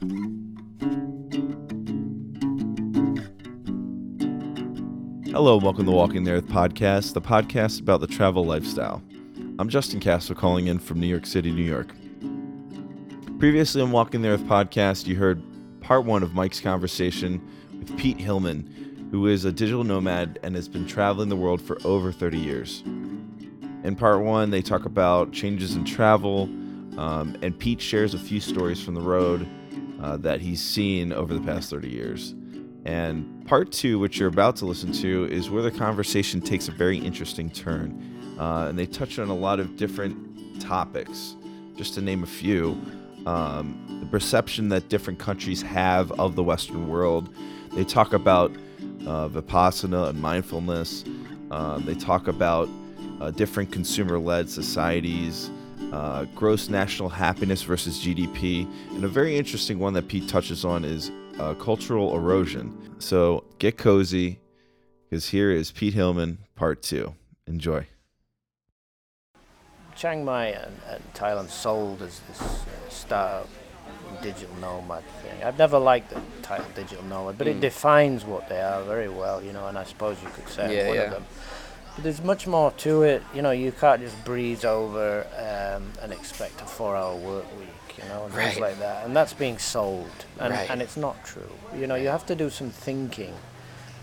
Hello, and welcome to Walking the Earth podcast, the podcast about the travel lifestyle. I'm Justin Castle calling in from New York City, New York. Previously on Walking the Earth podcast, you heard part one of Mike's conversation with Pete Hillman, who is a digital nomad and has been traveling the world for over 30 years. In part one, they talk about changes in travel, um, and Pete shares a few stories from the road uh, that he's seen over the past 30 years. And part two, which you're about to listen to, is where the conversation takes a very interesting turn. Uh, and they touch on a lot of different topics. Just to name a few, um, the perception that different countries have of the Western world. They talk about uh, vipassana and mindfulness. Um, they talk about uh, different consumer led societies, uh, gross national happiness versus GDP. And a very interesting one that Pete touches on is uh, cultural erosion. So get cozy, because here is Pete Hillman, part two. Enjoy. Chiang Mai and, and Thailand sold as this uh, startup digital nomad thing. I've never liked the title digital nomad, but Mm. it defines what they are very well, you know, and I suppose you could say I'm Yeah, one yeah. of them. But there's much more to it, you know, you can't just breeze over um, and expect a four hour work week, you know, and things Right. like that. And that's being sold, and, Right. and it's not true. You know, you have to do some thinking.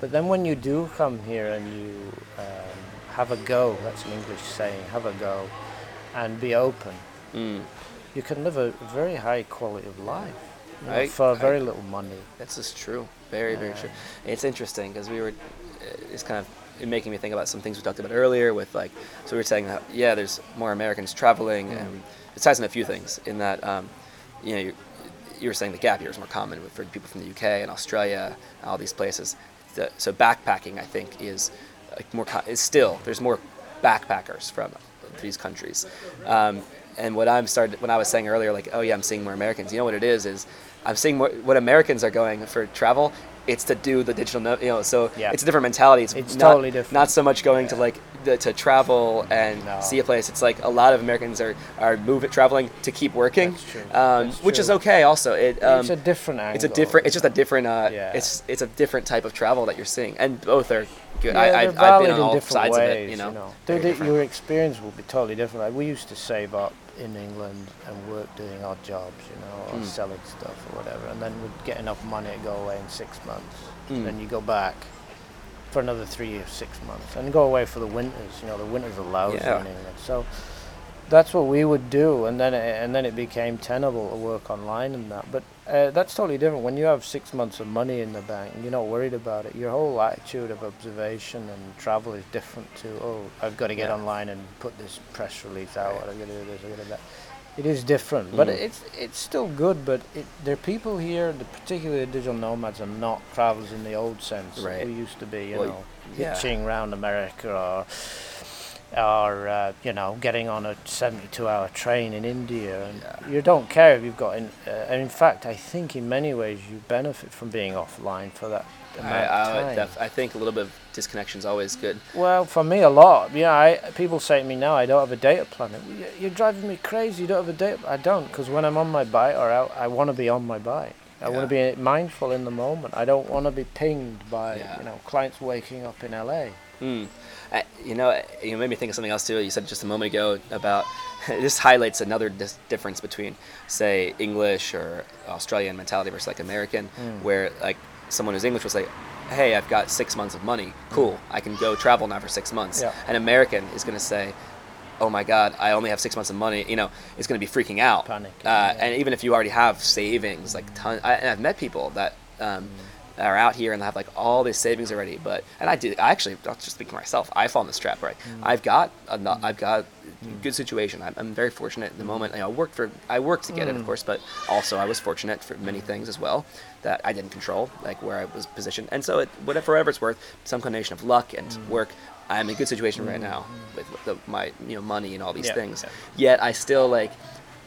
But then when you do come here and you um, have a go, that's an English saying, have a go, and be open, Mm. you can live a very high quality of life you know, I- for I- very little money. That's just true. Very, very true. It's interesting because we were, uh, it's kind of making me think about some things we talked about earlier with like, so we were saying that, yeah, there's more Americans traveling and it ties in a few things in that, um, you know, you, you were saying the gap year is more common with, for people from the UK and Australia, and all these places. The, so backpacking, I think, is like more, is still, there's more backpackers from these countries. Um, and what I'm started, when I was saying earlier, like, oh yeah, I'm seeing more Americans. You know what it is? Is I'm seeing more, what Americans are going for travel. It's to do the digital, no, you know. So Yeah. it's a different mentality. It's, It's not, totally different. Not so much going to like the, to travel and No. see a place. It's like a lot of Americans are are moving traveling to keep working. Um, which is okay. Also, it um, it's a different angle. it's a different. It's just a different. Uh, Yeah. It's it's a different type of travel that you're seeing, and both are good. Yeah, I, they're I've, I've valid been on in all different sides ways, of it. You know, They're Very di- different. your experience will be totally different. Like we used to save up in England and work doing odd jobs, you know, or Mm. selling stuff or whatever, and then we'd get enough money to go away in six months. Mm. Then you go back for another three or six months, and go away for the winters. You know, the winters are lousy Yeah. in England, so. That's what we would do, and then it, and then it became tenable to work online and that. But uh, that's totally different. When you have six months of money in the bank, and you're not worried about it. Your whole attitude of observation and travel is different to oh, I've got to get Yeah. online and put this press release out. I've got to do this. I've got to do that. It is different, but Mm. it's it's still good. But it, there are people here, the, particularly the digital nomads, are not travelers in the old sense Right. we used to be. You Well, know, yeah. hitching around America or or uh, you know getting on a 72 hour train in India and Yeah. you don't care if you've got in, uh, and in fact I think in many ways you benefit from being offline for that I, amount of I, time. def- I think a little bit of disconnection is always good. well for me a lot yeah I, people say to me now I don't have a data plan "You- you're driving me crazy you don't have a data I don't because when I'm on my bike or out I want to be on my bike I want to be mindful in the moment I don't want to be pinged by Yeah. you know clients waking up in LA Mm. Uh, you know, you made me think of something else too. You said just a moment ago about this highlights another dis- difference between, say, English or Australian mentality versus like American, Mm. where like someone who's English will say, "Hey, I've got six months of money. Cool, I can go travel now for six months." Yeah. An American is going to say, "Oh my God, I only have six months of money." You know, it's going to be freaking out. Panicking, Uh, yeah. And even if you already have savings, like ton, I, and I've met people that. Um, are out here and have like all this savings already. But and I did. I actually, I'll just speak for myself. I fall in this trap. Right. Mm. I've got a, no- mm. I've got a good situation. I'm, I'm very fortunate at the moment. You know, I worked for I worked to get it, of mm. course, but also I was fortunate for many things as well that I didn't control, like where I was positioned. And so, it, whatever, whatever it's worth, some combination of luck and work. I'm in a good situation right now with the, my you know money and all these Yeah, things. yeah. Yet I still like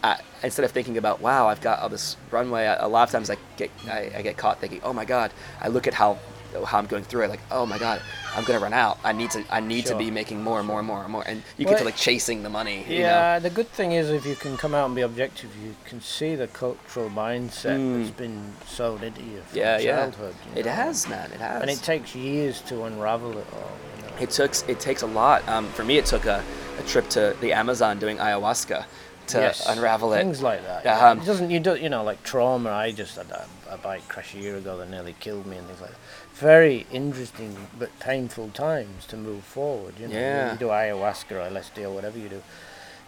I, instead of thinking about wow I've got all this runway, a, a lot of times I get I, I get caught thinking oh my god I look at how how I'm going through it. Like, oh my god, I'm gonna run out. I need to I need to be making more and more and more and more. And you Well, get to like chasing the money. you know? Yeah, the good thing is if you can come out and be objective, you can see the cultural mindset Mm. that's been sold into you from Yeah, yeah. childhood. you It know. has, man. It has. and it takes years to unravel it all. You know. It took it takes a lot. Um, for me, it took a, a trip to the Amazon doing ayahuasca to Yes, unravel it. Things like that. Yeah, um, it doesn't you do you know like trauma? I just had a, a bike crash a year ago that nearly killed me and things like that. Very interesting but painful times to move forward. You know, Yeah. you do ayahuasca or LSD or whatever you do.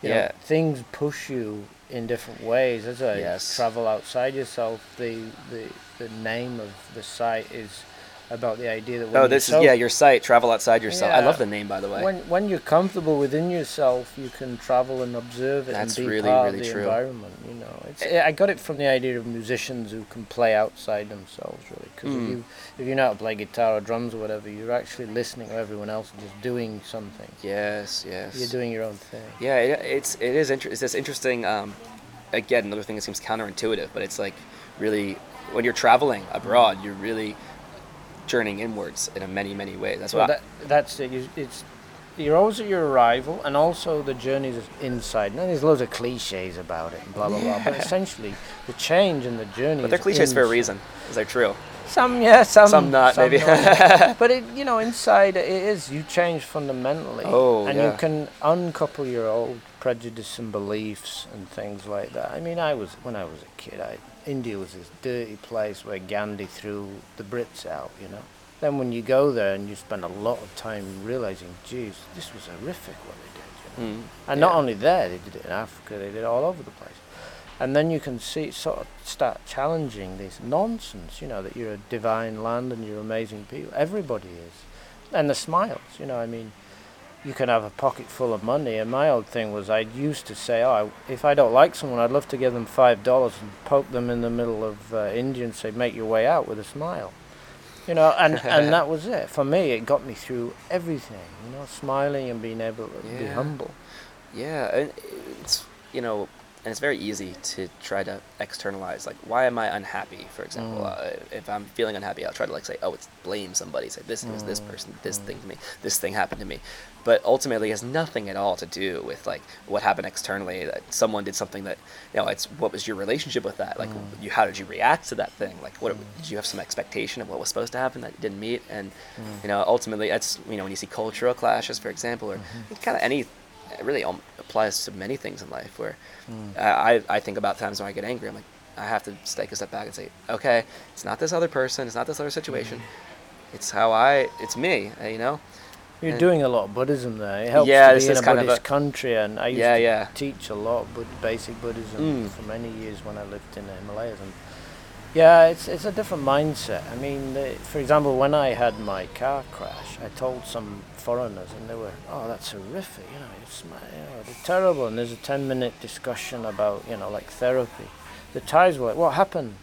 You Yeah. know, things push you in different ways. As I Yes. travel outside yourself, the, the the name of the site is about the idea that when Oh, you're this is yeah, your site. Travel outside yourself. I love the name, by the way. when when you're comfortable within yourself, you can travel and observe it That's and be really, part really of the true. environment. You know, it's, I got it from the idea of musicians who can play outside themselves, really. Because Mm. if you if you know how to play guitar or drums or whatever, you're actually listening to everyone else and just doing something. yes, yes. You're doing your own thing. Yeah, it, it's it is inter- it's this interesting. Um, again, another thing that seems counterintuitive, but it's like really when you're traveling abroad, you're really journeying inwards in a many many ways. That's Well, what. I- that, that's it. You, it's you're always at your arrival, and also the journey is inside. Now there's loads of cliches about it, and blah blah blah. But essentially, the change and the journey. but they're is cliches for a reason. Is that true? Some yeah, some Some not, maybe. not. but it, you know, inside it is you change fundamentally, Oh, and yeah. you can uncouple your old prejudice and beliefs and things like that. I mean, I was when I was a kid, I, India was this dirty place where Gandhi threw the Brits out. You know. Then when you go there and you spend a lot of time realizing, geez, this was horrific what they did. You know? Mm. And not only there, they did it in Africa, they did it all over the place. And then you can see, sort of start challenging this nonsense, you know, that you're a divine land and you're amazing people. Everybody is. And the smiles, you know, I mean, you can have a pocket full of money. And my old thing was, I used to say, oh, I, if I don't like someone, I'd love to give them $5 and poke them in the middle of uh, India and say, make your way out with a smile. You know, and, and that was it. For me, it got me through everything, you know, smiling and being able to be humble. Yeah, and it's you know, and it's very easy to try to externalize. Like, why am I unhappy? For example, Mm. uh, if I'm feeling unhappy, I'll try to like say, oh, it's blame somebody. Say this was this Mm, person, this mm. thing to me, this thing happened to me. But ultimately, it has nothing at all to do with like what happened externally. That someone did something that you know, it's what was your relationship with that? Like, Mm. you how did you react to that thing? Like, what did you have some expectation of what was supposed to happen that didn't meet? And Mm. you know, ultimately, that's you know, when you see cultural clashes, for example, or Mm-hmm. kind of any it really applies to many things in life where Mm. I, I think about times when I get angry. I'm like, I have to take a step back and say, okay, it's not this other person, it's not this other situation. Mm. It's how I, it's me, uh, you know? You're And- doing a lot of Buddhism there. It helps Yeah, to this be in a kind of Buddhist a- country, and I used Yeah, to yeah. teach a lot of basic Buddhism Mm. for many years when I lived in the Himalayas. And yeah, it's it's a different mindset. I mean, the, for example, when I had my car crash, I told some foreigners, and they were, "Oh, that's horrific. You know, it's my, you know, terrible." And there's a ten-minute discussion about, you know, like therapy. The Thais were "What happened?"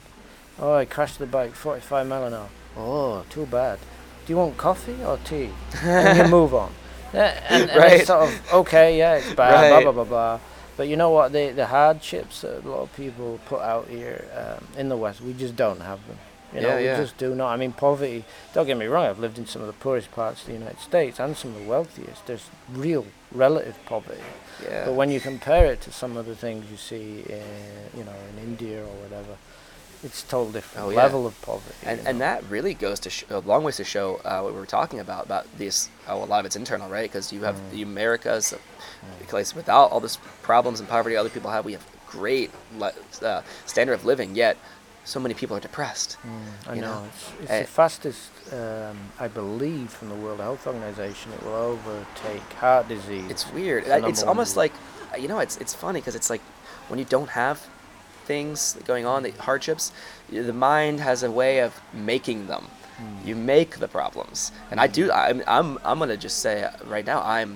Oh, I crashed the bike 45 mile an hour. Oh, too bad. Do you want coffee or tea? and you move on. Yeah, and, and Right. it's sort of okay, yeah, it's bad, Right. blah blah blah blah. But you know what? The the hardships that a lot of people put out here um, in the West, we just don't have them. You know, Yeah, we yeah. just do not. I mean, poverty. Don't get me wrong. I've lived in some of the poorest parts of the United States and some of the wealthiest. There's real relative poverty. Yeah. But when you compare it to some of the things you see, in, you know, in India or whatever, it's a total different Oh, yeah. level of poverty. and, you and that really goes to sh- a long ways to show uh, what we were talking about about this. Oh, a lot of it's internal, right? Because you have Mm. the Americas, a place without all this problems and poverty other people have. We have great li- uh, standard of living, yet so many people are depressed. Mm, I you know. know? It's, it's Eh, the fastest, um, I believe, from the World Health Organization. It will overtake heart disease. It's weird. Uh, It's almost like, uh, you know, it's it's funny because it's like when you don't have things going on, the hardships, the mind has a way of making them. Hmm. You make the problems, and I do. I'm I'm I'm gonna just say right now I'm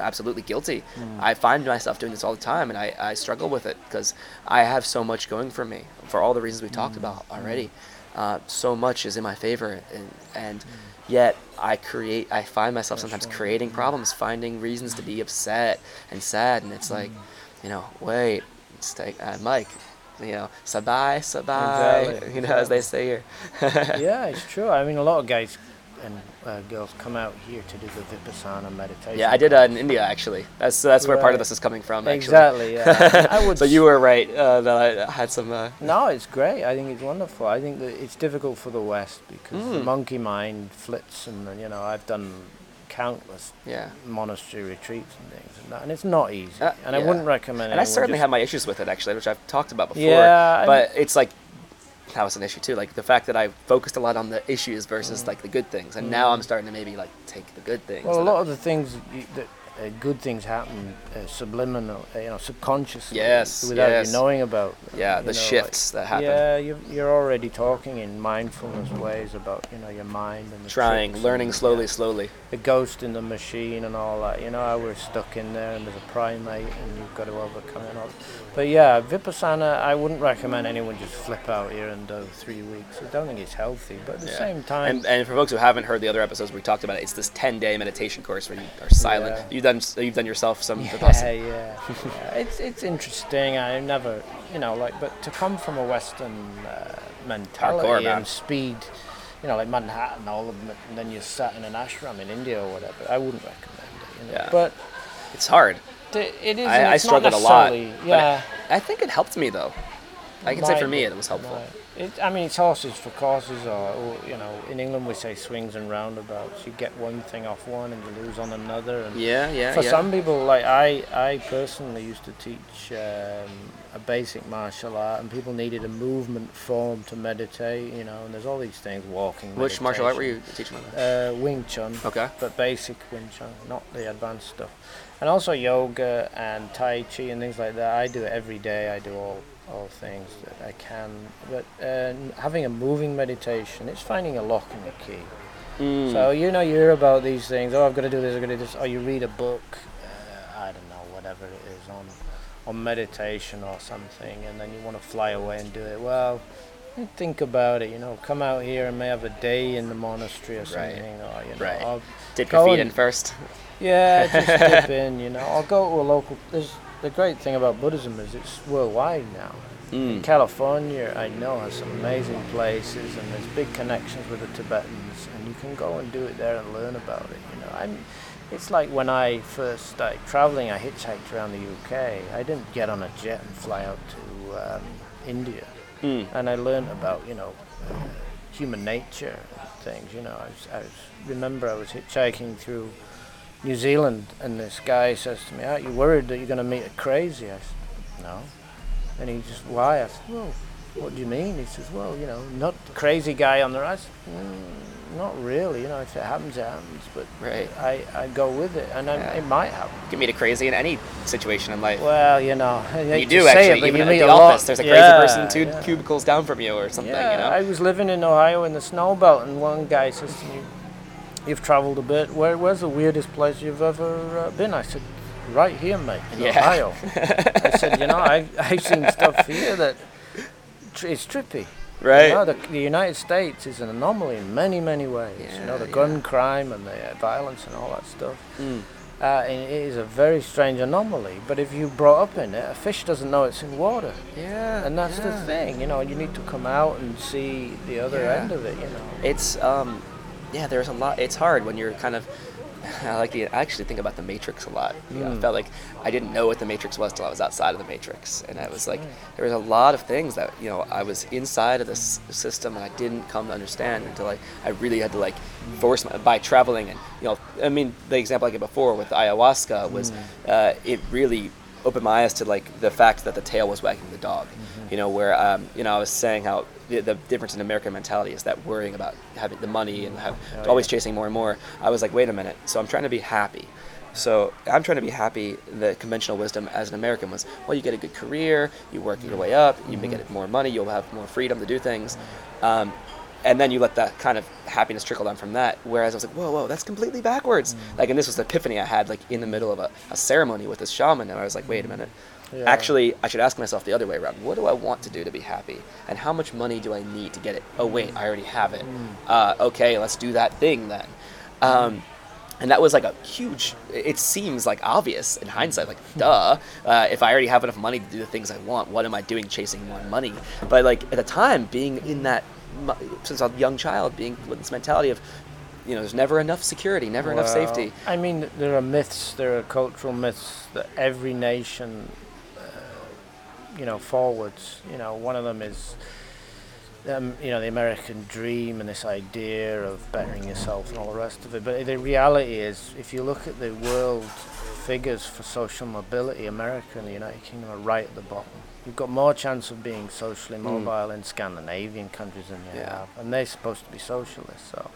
absolutely guilty. Hmm. I find myself doing this all the time, and I, I struggle with it because I have so much going for me for all the reasons we talked Hmm. about already. Uh, so much is in my favor, and, and yet I create. I find myself That's sometimes right. creating problems, finding reasons to be upset and sad, and it's like, you know, wait, it's like, uh, Mike, you know, sabai, sabai, Exactly, you know, as they say here. yeah, it's true. I mean, a lot of guys and uh, girls come out here to do the vipassana meditation. Yeah, I did uh, in India actually. That's that's where part of this is coming from. Actually. Exactly. Yeah. I would. so you were right uh, that I had some. Uh, No, it's great. I think it's wonderful. I think that it's difficult for the West because the Mm. monkey mind flits, and you know, I've done countless yeah. monastery retreats and things, and, that, and it's not easy. Uh, and I wouldn't recommend. It. And I certainly just- have my issues with it actually, which I've talked about before. Yeah, I'm- but it's like that was an issue too. Like the fact that I focused a lot on the issues versus like the good things, and now I'm starting to maybe like take the good things. Mm. Well, a lot of the things that uh, good things happen uh, subliminal, uh, you know, subconsciously, Yes, without yes. you knowing about. yeah, the know, like- shifts that happen. Yeah, you're, you're already talking in mindfulness ways about you know your mind and the Trying, learning and, slowly, slowly. the ghost in the machine and all that. You know, how we're stuck in there and there's a primate and you've got to overcome it. All. But yeah, vipassana, I wouldn't recommend anyone just flip out here and do three weeks. I don't think it's healthy. But at the Yeah. same time, And, and for folks who haven't heard the other episodes, we talked about it. It's this 10-day meditation course where you are silent. Yeah. You've done you've done yourself some yeah, yeah, yeah. It's it's interesting. I never, you know, like, but to come from a Western uh, mentality Hardcore, and speed, you know, like Manhattan, all of them, and then you're sat in an ashram in India or whatever. I wouldn't recommend it. You know? Yeah. But It's hard. th- it is. I- I struggled a lot, Yeah. I think it helped me though. I can say for me it was helpful. might. It, I mean, it's horses for courses, or, or you know, in England we say swings and roundabouts. You get one thing off one and you lose on another. And Yeah, yeah, for yeah. some people, like I, I personally used to teach um, a basic martial art, and people needed a movement form to meditate. You know, and there's all these things, walking. Which martial art were you teaching? Uh, Wing Chun. Okay. But basic Wing Chun, not the advanced stuff. And also yoga and Tai Chi and things like that. I do it every day. I do all all things that I can. But uh, having a moving meditation, it's finding a lock and a key. Mm. So you know you hear about these things. Oh, I've got to do this. I've got to do this. Or you read a book. Uh, I don't know, whatever it is on on meditation or something, and then you want to fly away and do it. Well, think about it. You know, come out here and may have a day in the monastery or Right. something, or you know, Right. Dip your feet in first. yeah, just dip in. You know, I'll go to a local. There's the great thing about Buddhism is it's worldwide now. Mm. California, I know, has some amazing places, and there's big connections with the Tibetans, and you can go and do it there and learn about it. You know, I'm. It's like when I first started traveling, I hitchhiked around the UK. I didn't get on a jet and fly out to um, India, Mm. and I learned about you know uh, human nature and things. You know, I was, I was remember I was hitchhiking through New Zealand, and this guy says to me, "Aren't you worried that you're going to meet a crazy?" I said, "No." And he just, "Why?" I said, "Well, what do you mean?" He says, "Well, you know, not the crazy guy on the right." Mm, not really. You know, if it happens, it happens. But Right. I, I go with it, and I, Yeah. it might happen. You can meet a crazy in any situation in life. Well, you know, you do actually. it, Even you at meet the a lot. office, there's a crazy Yeah, person two yeah. cubicles down from you or something. Yeah, you know. I was living in Ohio in the snow belt, and one guy says to me, "You've travelled a bit. Where, where's the weirdest place you've ever uh, been?" I said, "Right here, mate, in Yeah. Ohio." I said, "You know, I've, I've seen stuff here that tr- it's trippy. right. You know, the, the United States is an anomaly in many, many ways. you know, the gun crime and the uh, violence and all that stuff. Mm. Uh, and it is a very strange anomaly. But if you brought up in it, a fish doesn't know it's in water. Yeah. And that's the thing, you know, you need to come out and see the other Yeah. end of it, you know. It's um, yeah. There's a lot. It's hard when you're kind of. I like the. I actually think about the Matrix a lot. You know, I Mm. felt like I didn't know what the Matrix was till I was outside of the Matrix, and I was like, there was a lot of things that you know I was inside of this system and I didn't come to understand until I, I really had to like force my by traveling and you know I mean the example I gave before with ayahuasca was uh, it really opened my eyes to like the fact that the tail was wagging the dog. You know where um, you know I was saying how the, the difference in American mentality is that worrying about having the money and have, Oh, always yeah. chasing more and more. I was like, wait a minute. So I'm trying to be happy. So I'm trying to be happy. The conventional wisdom as an American was, well, you get a good career, you work your way up, you Mm-hmm. get more money, you'll have more freedom to do things, um, and then you let that kind of happiness trickle down from that. Whereas I was like, whoa, whoa, that's completely backwards. Mm. Like, and this was the epiphany I had, like in the middle of a, a ceremony with this shaman, and I was like, wait a minute. Yeah. Actually, I should ask myself the other way around. What do I want to do to be happy? And how much money do I need to get it? Oh, wait, I already have it. Uh, okay, let's do that thing then. Um, and that was like a huge it seems like obvious in hindsight like duh uh, if i already have enough money to do the things i want what am i doing chasing more money but like at the time being in that since I was a young child being with this mentality of you know there's never enough security never enough safety I mean, there are myths, there are cultural myths that every nation, you know, forwards. You know, one of them is, um, you know, the American dream and this idea of bettering yourself and all the rest of it. But the reality is, if you look at the world figures for social mobility, America and the United Kingdom are right at the bottom. You've got more chance of being socially Mm. mobile in Scandinavian countries than you Yeah. have, and they're supposed to be socialist. So.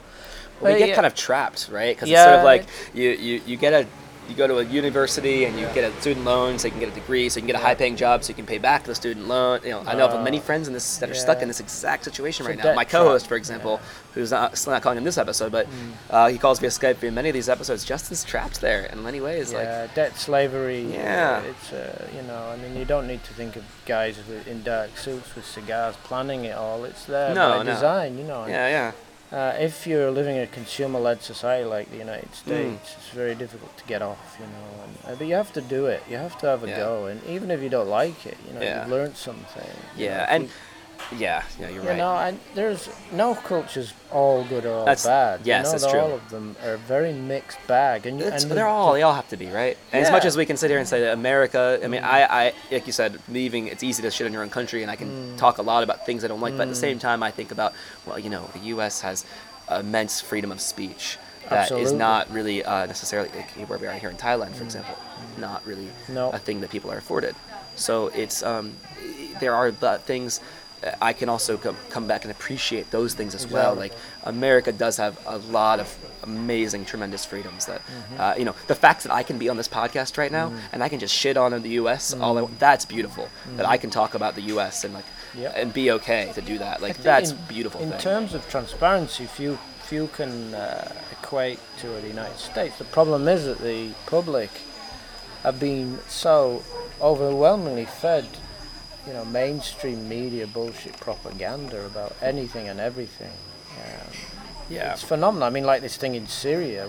we But get yeah. kind of trapped right because it's sort of like you, you you get a you go to a university and you get a student loan so you can get a degree so you can get a Yeah. high paying job so you can pay back the student loan you know i know of Uh, many friends in this that are stuck in this exact situation It's right now my co-host for yeah. example who's not still not calling in this episode but Mm. uh, he calls via skype in many of these episodes justin's trapped there in many ways like debt slavery. Yeah. it's uh, you know, I mean, you don't need to think of guys in dark suits with cigars planning it all. It's there No, by no. design, you know. yeah yeah Uh, if you're living in a consumer-led society like the United Mm. States, it's very difficult to get off, you know. And, uh, but you have to do it. You have to have a Yeah. go, and even if you don't like it, you know, Yeah. you've learned something. you know, yeah and we- yeah yeah you're you right know, and there's no culture's all good or all That's- bad. yes, you know, that's they're true. all of them are a very mixed bag, and, and they're all they all have to be right. And as much as we can sit here and say that America, I mean, I, I like you said, leaving it's easy to shit on your own country, and I can Mm. talk a lot about things I don't like. But at the same time, I think about well, you know, the U.S. has immense freedom of speech that is Absolutely. not really uh, necessarily like where we are here in Thailand, for example, not really Mm. No. a thing that people are afforded. So it's um, there are things. I can also come, come back and appreciate those things as well. Like America does have a lot of amazing, tremendous freedoms. That Mm-hmm. uh, you know, the fact that I can be on this podcast right now and I can just shit on the U.S. All I, that's beautiful. That I can talk about the U.S. and like Mm-hmm. Yep. and be okay to do that. Like that's in, beautiful. In thing. terms of transparency, few few can uh, equate to the United States. The problem is that the public have been so overwhelmingly fed, you know, mainstream media bullshit propaganda about anything and everything. Um, yeah, It's phenomenal. I mean, like this thing in Syria.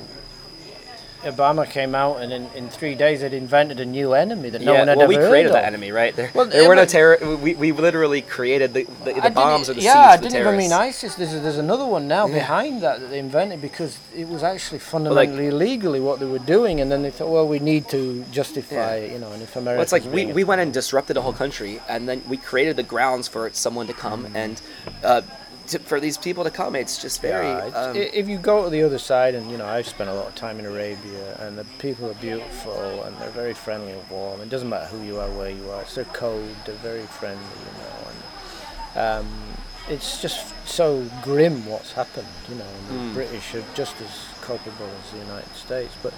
Obama came out and in, in three days had invented a new enemy that no yeah. one had well, ever we created heard that enemy, right? There, Well, there yeah, were no terror. We, we literally created the, the, the bombs or the yeah, I didn't even mean. ISIS. There's, there's another one now Yeah. behind that that they invented because it was actually fundamentally illegally what they were doing, and then they thought, well, we need to justify, you know, and if America. Well, it's like we, we went and disrupted a whole country, and then we created the grounds for someone to come Mm. and uh, to, for these people to come. It's just very. Yeah, it's- um, if you go to the other side, and you know, I've spent a lot of time in Arabia, and the people are beautiful, and they're very friendly and warm. It doesn't matter who you are, where you are. It's their code. They're very friendly, you know, and um, it's just so grim what's happened, you know. And the Mm. British are just as culpable as the United States, but.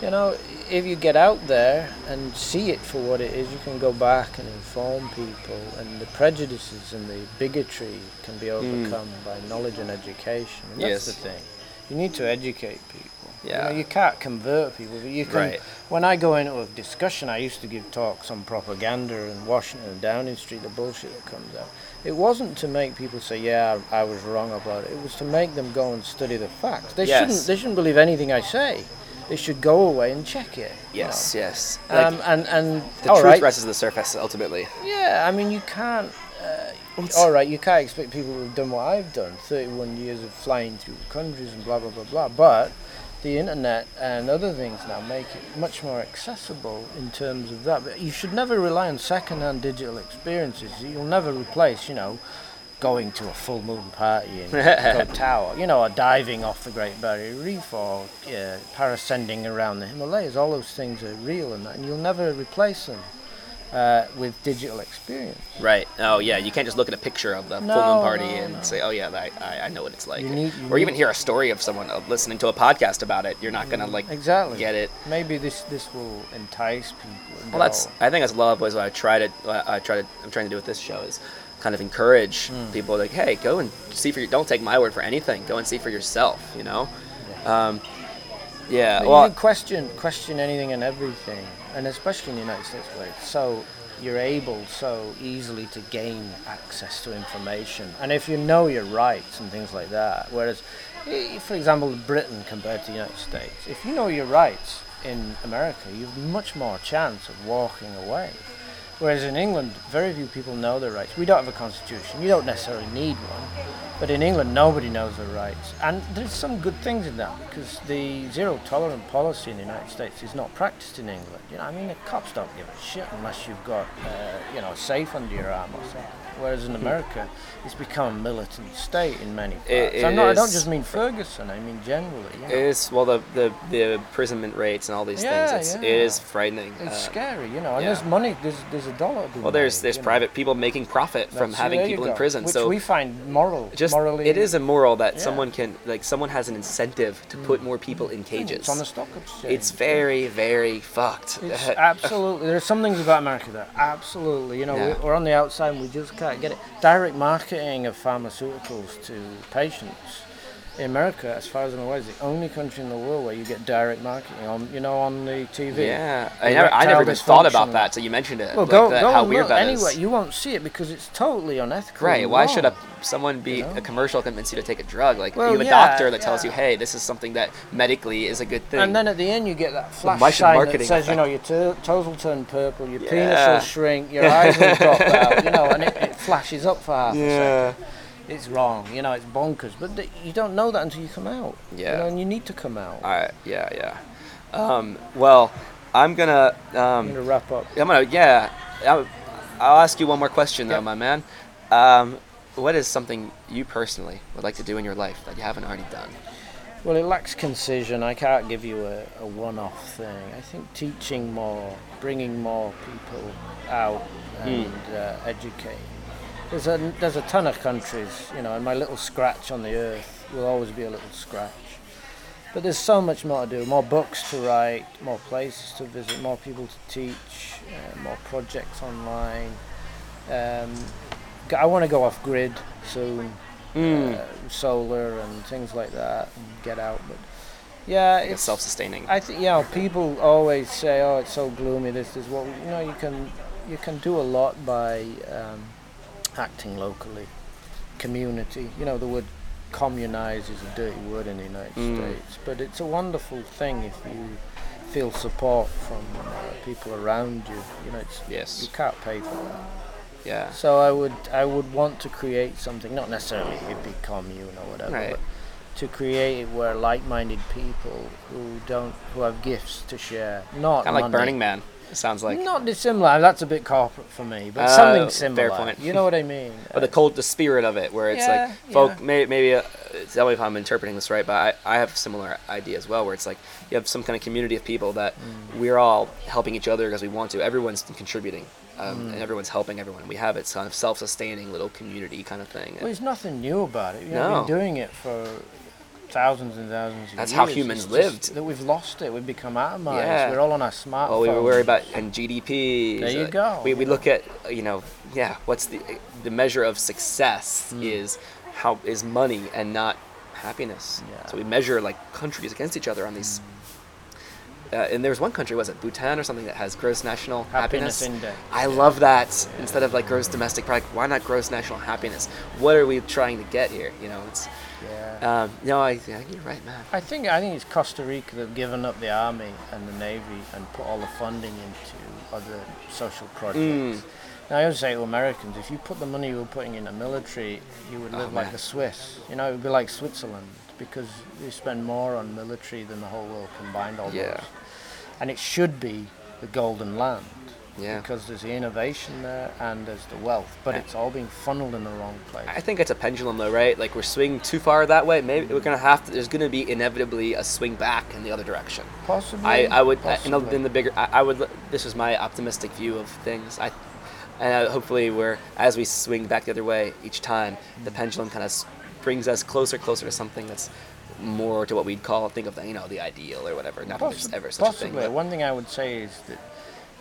You know, if you get out there and see it for what it is, you can go back and inform people, and the prejudices and the bigotry can be hmm. overcome by knowledge and education. And that's the thing. You need to educate people. You, Yeah. know, you can't convert people, but you can. Right. When I go into a discussion, I used to give talks on propaganda and Washington and Downing Street, the bullshit that comes out. It wasn't to make people say, "Yeah, I, I was wrong about it." It was to make them go and study the facts. They Yes. shouldn't. They shouldn't believe anything I say. They should go away and check it. yes, know. yes. Like, Um, and and the truth right. rises to the surface ultimately. Yeah, I mean, you can't. Uh, all right, you can't expect people who've done what I've done, 31 years of flying through countries and blah blah blah blah. But the internet and other things now make it much more accessible in terms of that. But you should never rely on second-hand digital experiences. You'll never replace, you know, going to a full moon party in Koh Tao, you know, or diving off the Great Barrier Reef, or uh, parascending around the Himalayas. All those things are real, and, that, and you'll never replace them uh, with digital experience. Right. Oh yeah. You can't just look at a picture of the full moon party no, and no. say, "Oh yeah, I, I, I know what it's like," need- or even hear a story of someone uh, listening to a podcast about it. You're not gonna like Exactly. get it. Maybe this this will entice people. Well, that's I think that's a lot of ways what I try to. I try to. I'm trying to do with this show is kind of encourage Hmm. people like, hey, go and see for your. Don't take my word for anything. Go and see for yourself. You know. Um, yeah. Well. you can question question anything and everything, and especially in the United States, where it's so you're able so easily to gain access to information, and if you know your rights and things like that. Whereas for example, Britain compared to the United States, if you know your rights in America, you have much more chance of walking away. Whereas in England, very few people know their rights. We don't have a constitution. You don't necessarily need one. But in England, nobody knows their rights. And there's some good things in that because the zero tolerant policy in the United States is not practiced in England. You know, I mean, the cops don't give a shit unless you've got, uh, you know, a safe under your arm or something. Whereas in America, it's become a militant state in many parts. It- I'm it not, I don't just mean Ferguson. I mean generally. You know. It is well the, the the imprisonment rates and all these Yeah, things. It's, yeah. It is frightening. It's Uh, scary, you know, and yeah. there's money, there's there's a dollar. well, there's made, there's you know. private people making profit from having people in prison. which so we find moral, just morally. it is immoral that someone can like someone has an incentive to put more people in cages. It's on the stock exchange. It's very very fucked. It's absolutely. There's some things about America that absolutely, you know, we're on the outside and we just can't get it. Direct marketing of pharmaceuticals to patients. America, as far as I'm aware, is the only country in the world where you get direct marketing on, you know, on the TV. yeah, I never, I never even thought about that. So you mentioned it. Well, like go, that, go how and weird look that is. anyway. You won't see it because it's totally unethical. Right. Why should a someone be You know? a commercial convince you to take a drug? Like Well, you have a doctor that tells you, hey, this is something that medically is a good thing. And then at the end, you get that flash much sign that says, you know, your to- toes will turn purple, your penis will shrink, your eyes will drop out, you know, and it, it flashes up for half a second. It's wrong, you know, it's bonkers. But th- you don't know that until you come out. You Yeah. know, and you need to come out. I, yeah, yeah. Um, well, I'm gonna. Um, to wrap up. I'm gonna. Yeah. I'll, I'll ask you one more question though, Yep. my man. Um, what is something you personally would like to do in your life that you haven't already done? Well, it lacks concision. I can't give you a, a one off thing. I think teaching more, bringing more people out and uh, educating. There's a, there's a ton of countries, you know, and my little scratch on the earth will always be a little scratch. But there's so much more to do more books to write, more places to visit, more people to teach, uh, more projects online. Um, I want to go off grid soon Mm. uh, solar and things like that and get out. But yeah, it's it's self-sustaining. I think you know people always say, "Oh, it's so gloomy." This is what you know. You can you can do a lot by um, acting locally, community. You know, the word communize is a dirty word in the United Mm. States, but it's a wonderful thing if you feel support from uh, people around you. You know, it's Yes. you can't pay for that. Yeah. So I would I would want to create something, not necessarily hippie commune or whatever, Right. but to create it where like-minded people who don't who have gifts to share, not Kind of like. Burning Man. It sounds like. Not dissimilar. That's a bit corporate for me, but Uh, something fair similar. point. You know what I mean? But the cold, the spirit of it, where it's Yeah, like folk, yeah. may, maybe uh, tell me if I'm interpreting this right, but I, I have a similar idea as well, where it's like you have some kind of community of people that Mm. we're all helping each other because we want to. Everyone's contributing, Mm. um, and everyone's helping everyone. We have it's kind of self-sustaining little community kind of thing. well, there's nothing new about it. You know, No. We've been doing it for thousands and thousands of That's years. how humans just lived. That we've lost it. We've become atomized. Yeah. We're all on our smartphones. Oh, we were worried about and GDP. There you uh, go. We, we look at you know yeah what's the the measure of success Hmm. is how is money and not happiness. Yeah. So we measure like countries against each other on these. Uh, and there's one country was it Bhutan or something that has gross national Happiness happiness. I love that instead of like gross domestic product. Why not gross national happiness? What are we trying to get here? You know, it's Yeah. um, no, I, yeah, you're right, man. I think I think it's Costa Rica that've given up the army and the navy and put all the funding into other social projects. Mm. Now I always say to Americans, if you put the money you were putting in the military, you would Oh, live like man. the Swiss. You know, it would be like Switzerland because you spend more on military than the whole world combined almost. Yeah. And it should be the golden land Yeah. because there's the innovation there and there's the wealth, but Yeah. it's all being funneled in the wrong place. I think it's a pendulum, though, right? Like we're swinging too far that way. Maybe we're gonna have to. There's gonna be inevitably a swing back in the other direction. Possibly. I, I would uh, in the, in the bigger. I, I would. This is my optimistic view of things. I, and uh, hopefully, we're as we swing back the other way each time, the pendulum kind of brings us closer, closer to something that's more to what we'd call think of the you know the ideal or whatever. Not that there's ever such a thing. possibly. One thing I would say is that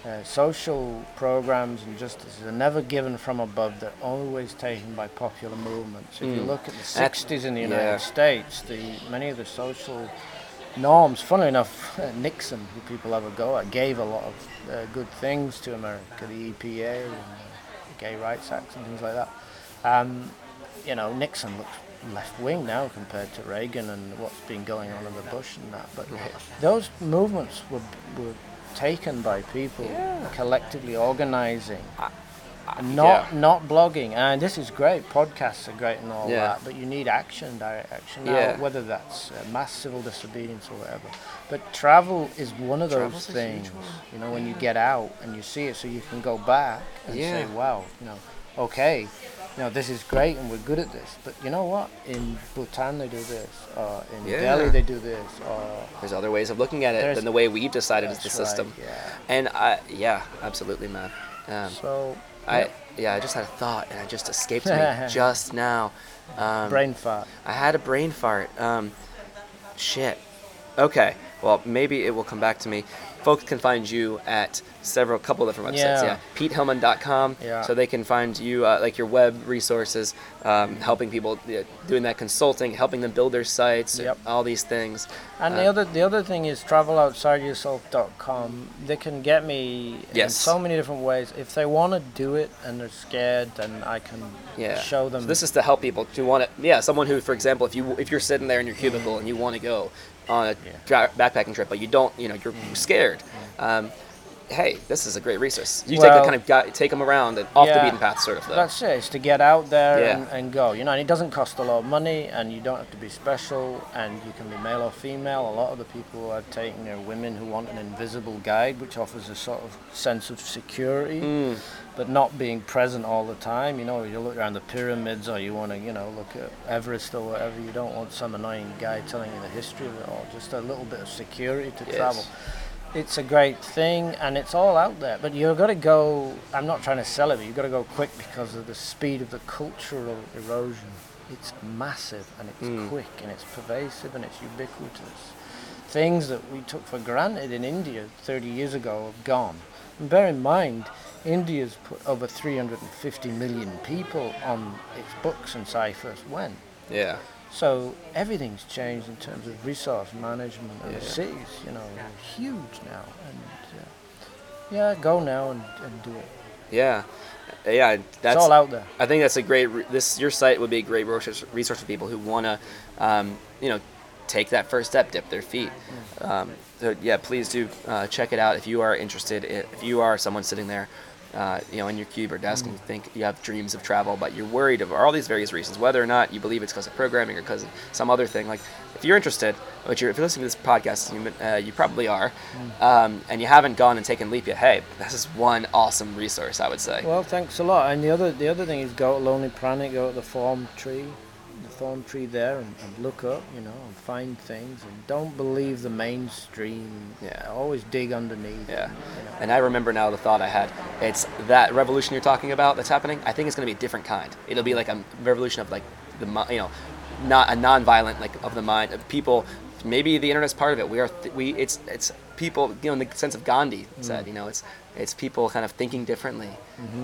uh, social programs and justices are never given from above. They're always taken by popular movements. If you Mm. look at the That- 60s in the yeah. United States, the many of the social norms, funnily enough, Nixon, who people have a go at, gave a lot of uh, good things to America, the EPA and the Gay Rights Act and things like that. Um, you know, Nixon looks left wing now compared to Reagan and what's been going on in the Bush and that. But those movements were were taken by people Yeah. collectively organizing. I- not not blogging, and this is great. Podcasts are great and all Yeah. that, but you need action, direct action. Now, Yeah. whether that's uh, mass civil disobedience or whatever. But travel is one of those Travel's huge things. You know, when you get out and you see it, so you can go back and say, "Wow, you know, okay, you know, this is great and we're good at this." But you know what? In Bhutan they do this, or in Yeah. Delhi they do this, or There's other ways of looking at it than the way we've decided is the That's right, system. Yeah. And I, yeah, absolutely, man. Um, So I, yeah, I just had a thought and it just escaped me just now. Um, brain fart. I had a brain fart. Um, shit. Okay. Well, maybe it will come back to me. Folks can find you at several, couple different websites. Yeah. Yeah. PeteHillman.com. Yeah. So they can find you, uh, like your web resources, um, helping people, yeah, doing that consulting, helping them build their sites, Yep. all these things. And Uh, the other the other thing is traveloutsideyourself.com. They can get me in so many different ways. If they want to do it and they're scared, then I can Yeah. show them. So this is to help people to want to, yeah, someone who, for example, if you if you're sitting there in your cubicle and you want to go on a dra- backpacking trip, but you don't, you know, you're scared. Um, hey, this is a great resource. You take a kind of guy, take them around and off the beaten path, sort of. Though. That's it. It's to get out there Yeah. and, and go. You know, and it doesn't cost a lot of money, and you don't have to be special, and you can be male or female. A lot of the people are taking are women who want an invisible guide, which offers a sort of sense of security, Mm, but not being present all the time. You know, you look around the pyramids, or you want to, you know, look at Everest or whatever. You don't want some annoying guy telling you the history of it all. Just a little bit of security to Yes. travel it's a great thing and it's all out there but you've got to go i'm not trying to sell it but you've got to go quick because of the speed of the cultural erosion. It's massive and it's Mm. quick and it's pervasive and it's ubiquitous. Things that we took for granted in india 30 years ago have gone. And bear in mind india's put over 350 million people on its books i first went yeah. So everything's changed in terms of resource management of Yeah. the cities. You know, they're huge now, and uh, yeah, go now and, and do it. Yeah. Yeah. That's it's all out there. I think that's a great. Re- this your site would be a great resource, resource for people who want to, um, you know, take that first step, dip their feet. Um, so yeah, please do uh, check it out if you are interested. If you are someone sitting there, uh, you know, in your cube or desk, and you think you have dreams of travel, but you're worried of all these various reasons, whether or not you believe it's because of programming or because of some other thing. Like, if you're interested, which you're, if you're listening to this podcast, you, uh, you probably are, um, and you haven't gone and taken Leap yet, hey, this is one awesome resource, I would say. Well, thanks a lot. And the other the other thing is go to Lonely Planet, go to the Form Tree, Thorn Tree there, and, and look up, you know, and find things, and don't believe the mainstream. Yeah. always dig underneath. Yeah. you know. And I remember now the thought I had. It's that revolution you're talking about that's happening. I think it's going to be a different kind. It'll be like a revolution of like the you know, not a non-violent like of the mind of people. Maybe the internet's part of it. We are th- we it's it's people you know in the sense of Gandhi said you know it's it's people kind of thinking differently,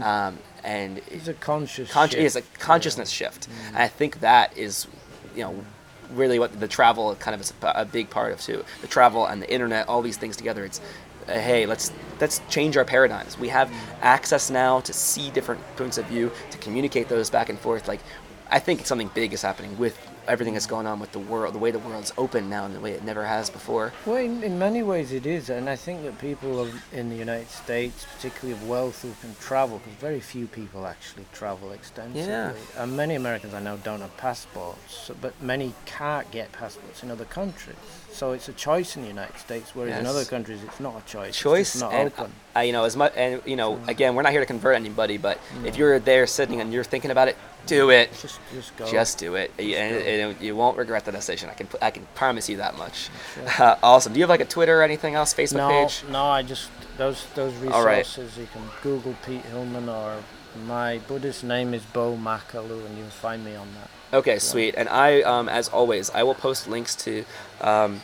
um, and It's a conscious. Consci- shift. it's a consciousness shift, and I think that is, you know, really what the travel kind of is a, big part of too. The travel and the internet, all these things together. It's, uh, hey, let's let's change our paradigms. We have access now to see different points of view, to communicate those back and forth. Like, I think something big is happening with everything that's going on with the world, the way the world's open now, and the way it never has before. Well, in, in many ways it is, and I think that people of, in the United States, particularly of wealth, who can travel, because very few people actually travel extensively. Yeah. And many Americans I know don't have passports, so- but many can't get passports in other countries. So it's a choice in the United States, whereas in other countries it's not a choice. choice not and open. uh, you know as much and you know again we're not here to convert anybody but if you're there sitting and you're thinking about it do it Just, just go. just do it You- and, you won't regret the decision i can i can promise you that much Sure. uh, awesome do you have like a twitter or anything else facebook no, page no, I just those those All right. resources. You can Google Pete Hillman or my Buddhist name is Bo Makalu, and you'll find me on that. Okay, sweet. And I, um, as always, I will post links to um,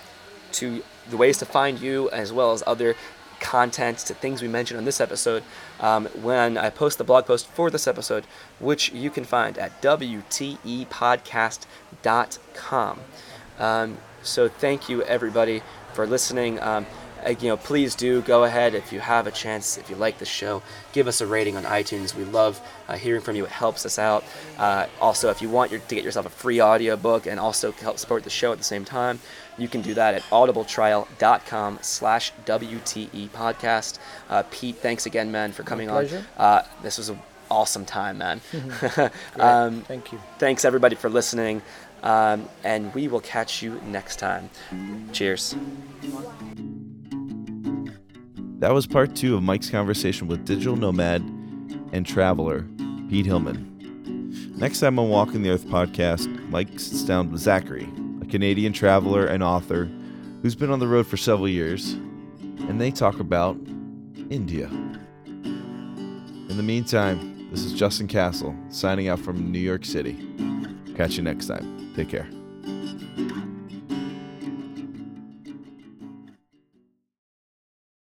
to the ways to find you, as well as other content to things we mentioned on this episode um, when I post the blog post for this episode, which you can find at wtepodcast.com. Um, so thank you everybody for listening. Um, you know, please do go ahead if you have a chance, if you like the show, give us a rating on iTunes. We love uh, hearing from you. It helps us out. Uh, also, if you want your, to get yourself a free audiobook and also help support the show at the same time, you can do that at audibletrial.com slash WTE podcast. Uh, Pete, thanks again, man, for coming on. pleasure. Uh, this was an awesome time, man. Um, Thank you. thanks, everybody, for listening. Um, and we will catch you next time. Cheers. That was part two of Mike's conversation with digital nomad and traveler Pete Hillman. Next time on Walking the Earth podcast, Mike sits down with Zachary, a Canadian traveler and author who's been on the road for several years, and they talk about India. In the meantime, this is Justin Castle signing out from New York City. Catch you next time. Take care.